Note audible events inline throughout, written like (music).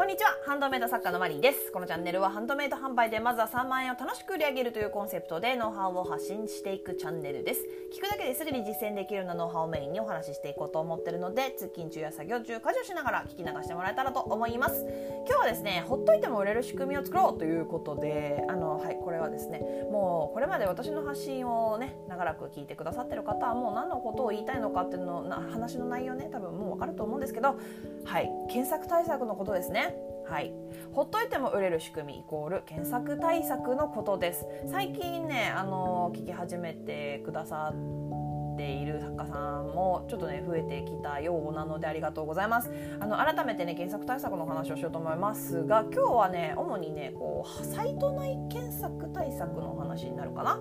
こんにちは。ハンドメイド作家のマリーです。このチャンネルはハンドメイド販売でまずは3万円を楽しく売り上げるというコンセプトでノウハウを発信していくチャンネルです。聞くだけですぐに実践できるようなノウハウをメインにお話ししていこうと思ってるので通勤中や作業中家事をしながら聞き流してもらえたらと思います。今日はですねほっといても売れる仕組みを作ろうということであのはいこれはですねもうこれまで私の発信をね長らく聞いてくださってる方はもう何のことを言いたいのかっていうの話の内容ね多分もう分かると思うんですけどはい。検索対策のことですね。はい、ほっといても売れる仕組みイコール検索対策のことです。最近ねあの聞き始めてくださっている作家さんもちょっとね増えてきたようなのでありがとうございます。あの改めてね検索対策の話をしようと思いますが今日はね主にねこうサイト内検索対策の話になるかな。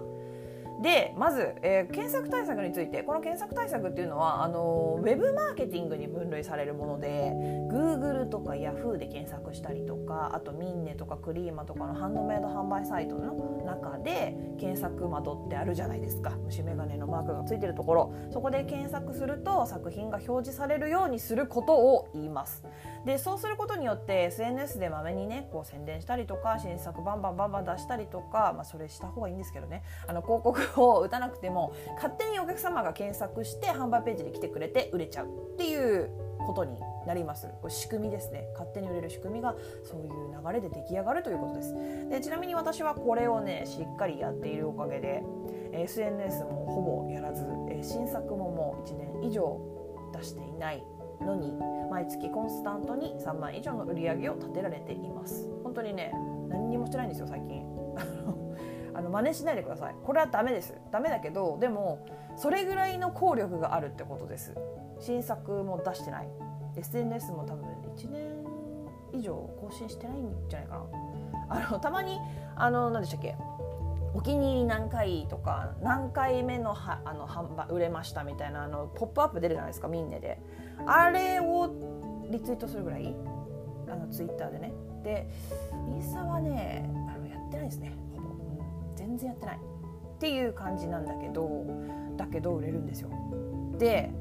でまず、えー、検索対策についてこの検索対策っていうのはあのウェブマーケティングに分類されるもので Google とか Yahoo で検索したりとかあとミンネとかクリーマとかのハンドメイド販売サイトの中で検索窓ってあるじゃないですか。虫眼鏡のマークがついてるところ。そこで検索すると作品が表示されるようにすることを言います。でそうすることによって SNS でまめにねこう宣伝したりとか新作バンバンバンバン出したりとか、まあ、それした方がいいんですけどね。あの広告を打たなくても勝手にお客様が検索して販売ページに来てくれて売れちゃうっていうことになります。これ仕組みですね。勝手に売れる仕組みがそういう流れで出来上がるということです。でちなみに私はこれをねしっかりやっているおかげで SNS もほぼやらず新作ももう1年以上出していないのに毎月コンスタントに3万以上の売り上げを立てられています。本当にね何にもしてないんですよ最近。あの真似しないでください。これはダメです。ダメだけどでもそれぐらいの効力があるってことです。新作も出してない。SNS も多分1年以上更新してないんじゃないかな。あのたまにあの何でしたっけ？お気に入り何回とか何回目のはあの販売売れましたみたいなあのポップアップ出るじゃないですかみんなで。あれをリツイートするぐらい？あのツイッターでね。でインスタはねあのやってないですね。全然やってない。っていう感じなんだけどだけど売れるんですよ。で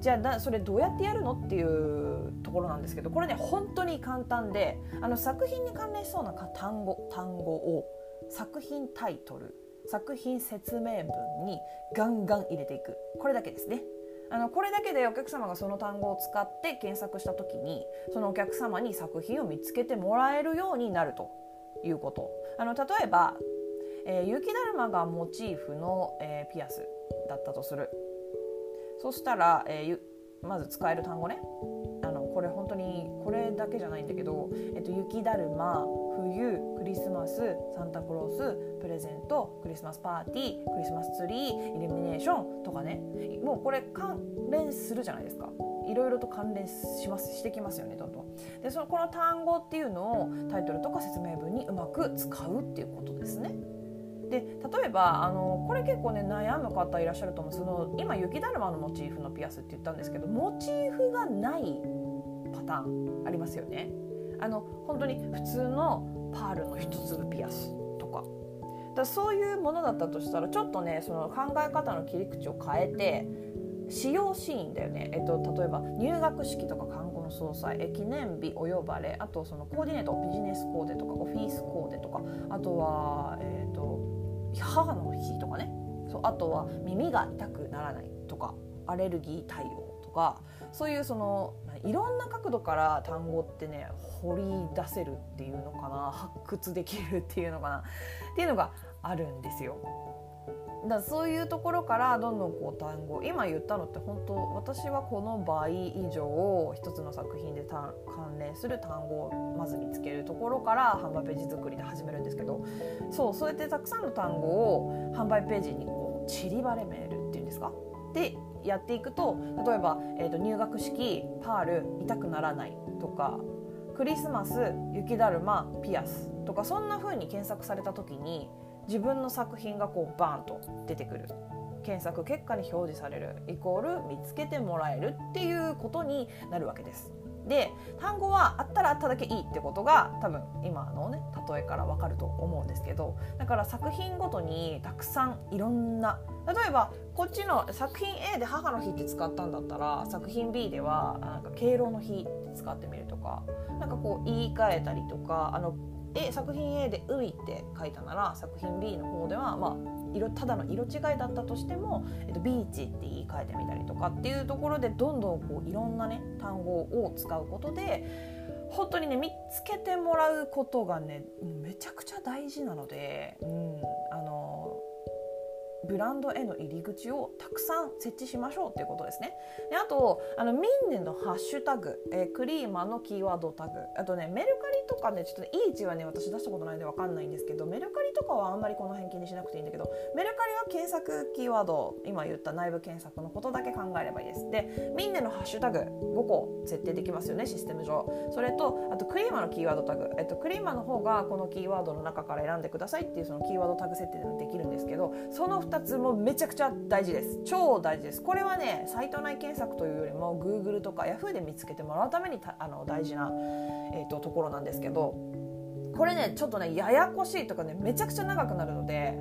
じゃあそれどうやってやるのっていうところなんですけどこれね本当に簡単であの作品に関連しそうな単語単語を作品タイトル作品説明文にガンガン入れていく。これだけですね。あのこれだけでお客様がその単語を使って検索した時にそのお客様に作品を見つけてもらえるようになるということ。あの例えばえー、雪だるまがモチーフの、えー、ピアスだったとする。そしたら、えー、まず使える単語ね。あのこれ本当にこれだけじゃないんだけど、えっと、雪だるま冬クリスマスサンタクロースプレゼントクリスマスパーティークリスマスツリーイルミネーションとかね。もうこれ関連するじゃないですか。いろいろと関連しますしてきますよねどんどん。でそのこの単語っていうのをタイトルとか説明文にうまく使うっていうことですね。で例えばあのこれ結構ね悩む方いらっしゃると思う。その今雪だるまのモチーフのピアスって言ったんですけどモチーフがないパターンありますよね。あの本当に普通のパールの一粒ピアスとか。だそういうものだったとしたらちょっとねその考え方の切り口を変えて使用シーンだよね、えっと、例えば入学式とか看護の総裁記念日お呼ばれあとそのコーディネートビジネスコーデとかオフィスコーデとかあとは、えっと母の日とかね。そうあとは耳が痛くならないとかアレルギー対応とかそういうそのいろんな角度から単語ってね掘り出せるっていうのかな。発掘できるっていうのかな。っていうのがあるんですよ。だそういうところからどんどんこう単語今言ったのって本当私はこの倍以上一つの作品で関連する単語をまず見つけるところから販売ページ作りで始めるんですけどそうそうやってたくさんの単語を販売ページにこう散りばれめるっていうんですか？でやっていくと例えば、えーと入学式パール痛くならないとかクリスマス雪だるまピアスとかそんな風に検索された時に自分の作品がこうバーンと出てくる検索結果に表示されるイコール見つけてもらえるっていうことになるわけです。で単語はあったらあっただけいいってことが多分今のね例えからわかると思うんですけどだから作品ごとにたくさんいろんな例えばこっちの作品 A で母の日って使ったんだったら作品 B ではなんか敬老の日って使ってみるとかなんかこう言い換えたりとかあの A 作品 A で「海」って書いたなら作品 B の方では、まあ、色ただの色違いだったとしても、えっと、ビーチって言い換えてみたりとかっていうところでどんどんこういろんなね単語を使うことで本当にね見つけてもらうことがねめちゃくちゃ大事なので、うん、あのブランドへの入り口をたくさん設置しましょうっていうことですね。であとあのミンネのハッシュタグ、えー、クリーマのキーワードタグあとねメルカリとかねちょっと、いい字はね私出したことないんで分かんないんですけどメルカリとかはあんまりこの辺気にしなくていいんだけどメルカリは検索キーワード今言った内部検索のことだけ考えればいいです。でミンネのハッシュタグ5個設定できますよねシステム上。それとあとクリーマのキーワードタグ、えっと、クリーマの方がこのキーワードの中から選んでくださいっていうそのキーワードタグ設定でできるんですけどその2つもめちゃくちゃ大事です超大事ですこれはねサイト内検索というよりも Google とか Yahoo で見つけてもらうためにあの大事な、えーと、ところなんですけどこれねちょっとねややこしいとかねめちゃくちゃ長くなるので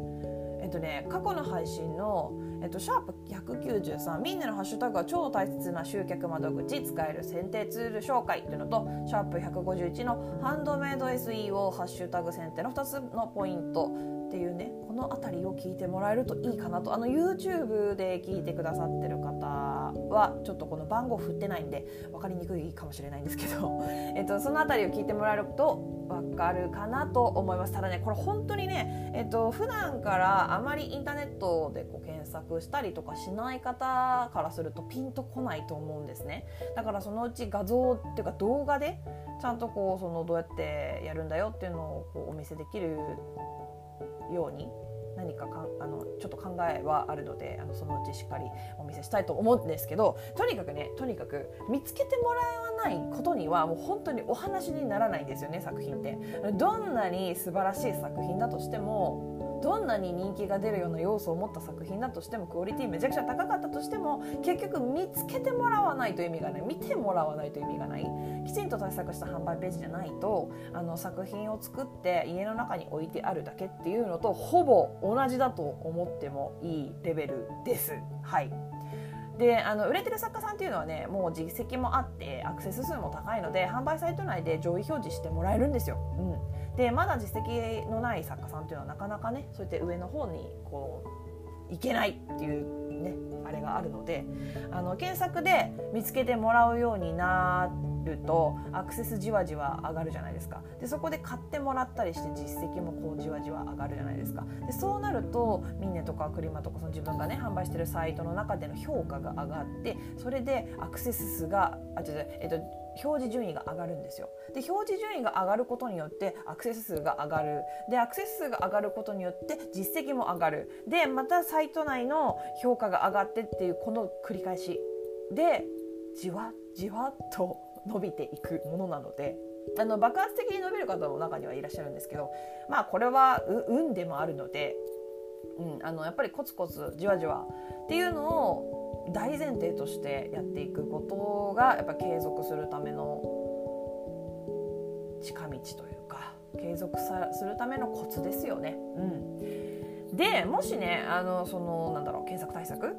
えっとね過去の配信のえっと、シャープ193みんなのハッシュタグは超大切な集客窓口使える選定ツール紹介というのとシャープ151のハンドメイド SEO ハッシュタグ選定の2つのポイントっていうねこの辺りを聞いてもらえるといいかなと。あの YouTube で聞いてくださってる方はちょっとこの番号振ってないんで分かりにくいかもしれないんですけど、(laughs) えっと、その辺りを聞いてもらえると分かるかなと思います。ただねこれ本当にね、えっと普段からあまりインターネットでこう検索したりとかしない方からするとピンとこないと思うんですね。だからそのうち画像っていうか動画でちゃんとこうそのどうやってやるんだよっていうのをこうお見せできるように何かかあのちょっと考えはあるのであのそのうちしっかりお見せしたいと思うんですけどとにかくねとにかく見つけてもらわないことにはもう本当にお話にならないんですよね作品って。どんなに素晴らしい作品だとしてもどんなに人気が出るような要素を持った作品だとしてもクオリティめちゃくちゃ高かったとしても結局見つけてもらわないと意味がない。見てもらわないと意味がない。きちんと対策した販売ページじゃないとあの作品を作って家の中に置いてあるだけっていうのとほぼ同じだと思ってもいいレベルです。はい。であの売れてる作家さんっていうのはねもう実績もあってアクセス数も高いので販売サイト内で上位表示してもらえるんですよ。うんでまだ実績のない作家さんっていうのはなかなかねそうやって上の方にこういけないっていうねあれがあるのであの検索で見つけてもらうようになってるとアクセスじわじわ上がるじゃないですか。でそこで買ってもらったりして実績もこうじわじわ上がるじゃないですか。でそうなるとミンネとかクリマとかその自分がね販売してるサイトの中での評価が上がってそれでアクセス数があ違うえっと表示順位が上がるんですよ。で表示順位が上がることによってアクセス数が上がる。でアクセス数が上がることによって実績も上がる。でまたサイト内の評価が上がってっていうこの繰り返し。でじわじわっと伸びていくものなのであの爆発的に伸びる方の中にはいらっしゃるんですけどまあこれは運でもあるので、うん、あのやっぱりコツコツじわじわっていうのを大前提としてやっていくことがやっぱ継続するための近道というか継続するためのコツですよね。うん、でもしねあのそのなんだろう検索対策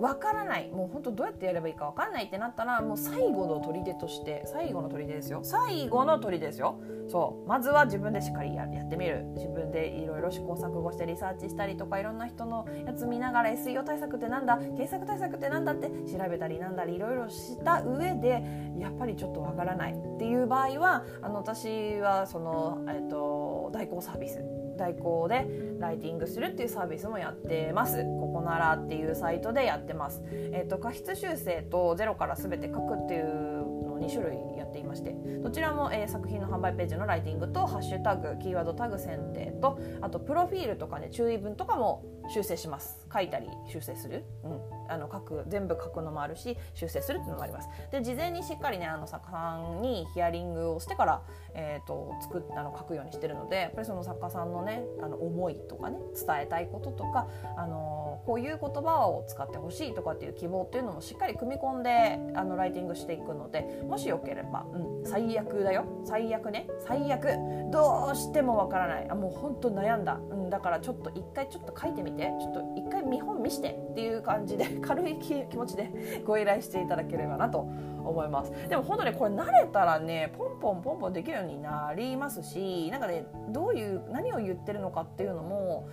わからない。もう本当どうやってやればいいかわかんないってなったらもう最後の砦として最後の砦ですよ。最後の砦ですよ。そうまずは自分でしっかりやってみる自分でいろいろ試行錯誤してリサーチしたりとかいろんな人のやつ見ながら SEO 対策ってなんだ？検索対策ってなんだって調べたりなんだりいろいろした上でやっぱりちょっとわからないっていう場合はあの私はその、えっと、代行サービス代行でライティングするっていうサービスもやってます。ここならっていうサイトでやってます。えっ、ー、と過失修正とゼロから全て書くっていう2種類やっていまして、どちらも、えー、作品の販売ページのライティングとハッシュタグ、キーワードタグ選定と、あとプロフィールとかね注意文とかも修正します。書いたり修正する、うん、あの書く全部書くのもあるし修正するっていうのもあります。で事前にしっかりねあの作家さんにヒアリングをしてから、えーと、作あの書くようにしてるのでやっぱりその作家さんのねあの思いとかね伝えたいこととかあのこういう言葉を使ってほしいとかっていう希望っていうのもしっかり組み込んであのライティングしていくのでもしよければ、うん、最悪だよ。最悪ね。最悪。どうしてもわからない。あもうほんと悩んだ、うん、だからちょっと一回ちょっと書いてみて。ちょっと一回見本見してっていう感じで (laughs) 軽い気持ちでご依頼していただければなと思います。でも本当にこれ慣れたらねポンポンポンポンできるようになりますしなんかねどういう何を言ってるのかっていうのも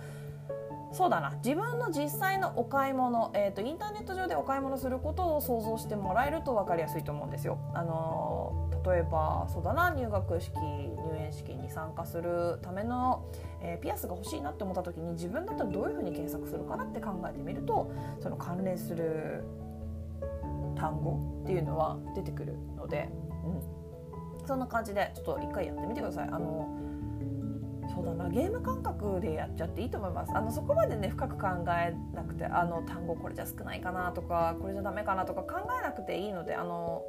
そうだな自分の実際のお買い物、えーと、インターネット上でお買い物することを想像してもらえると分かりやすいと思うんですよ。あのー、例えばそうだな入学式入園式に参加するための、えー、ピアスが欲しいなって思った時に自分だったらどういうふうに検索するかなって考えてみるとその関連する単語っていうのは出てくるので、うん、そんな感じでちょっと一回やってみてください。あのそうだなゲーム感覚でやっちゃっていいと思います。あのそこまでね深く考えなくてあの単語これじゃ少ないかなとかこれじゃダメかなとか考えなくていいのであの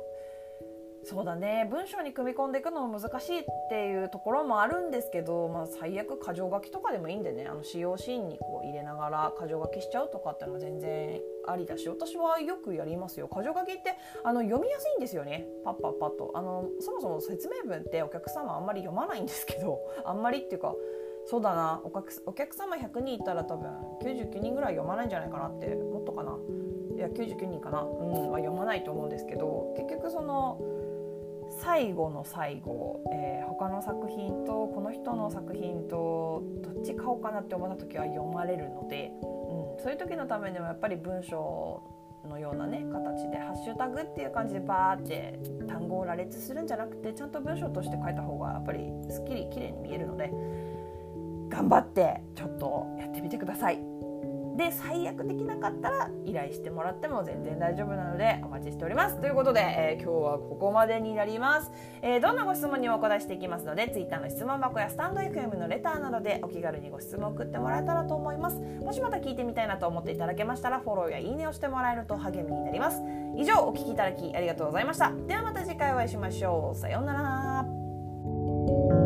そうだね。文章に組み込んでいくのも難しいっていうところもあるんですけど、まあ、最悪箇条書きとかでもいいんでね。あの使用シーンにこう入れながら箇条書きしちゃうとかっていうのは全然ありだし私はよくやりますよ。箇条書きってあの読みやすいんですよね。パッパッパッと。あのそもそも説明文ってお客様あんまり読まないんですけど (laughs) あんまりっていうかそうだな。お客お客様100人いたら多分99人ぐらい読まないんじゃないかなってもっとかな。いや99人かな、うんは読まないと思うんですけど結局その最後の最後、えー、他の作品とこの人の作品とどっち買おうかなって思った時は読まれるので、うん、そういう時のためにもやっぱり文章のようなね形でハッシュタグっていう感じでバーって単語を羅列するんじゃなくてちゃんと文章として書いた方がやっぱりすっきり綺麗に見えるので頑張ってちょっとやってみてください。で最悪できなかったら依頼してもらっても全然大丈夫なのでお待ちしております。ということで、えー、今日はここまでになります、えー、どんなご質問にもお答えしていきますので Twitter の質問箱やスタンド FM のレターなどでお気軽にご質問を送ってもらえたらと思います。もしまた聞いてみたいなと思っていただけましたらフォローやいいねをしてもらえると励みになります。以上お聴きいただきありがとうございました。ではまた次回お会いしましょう。さようなら。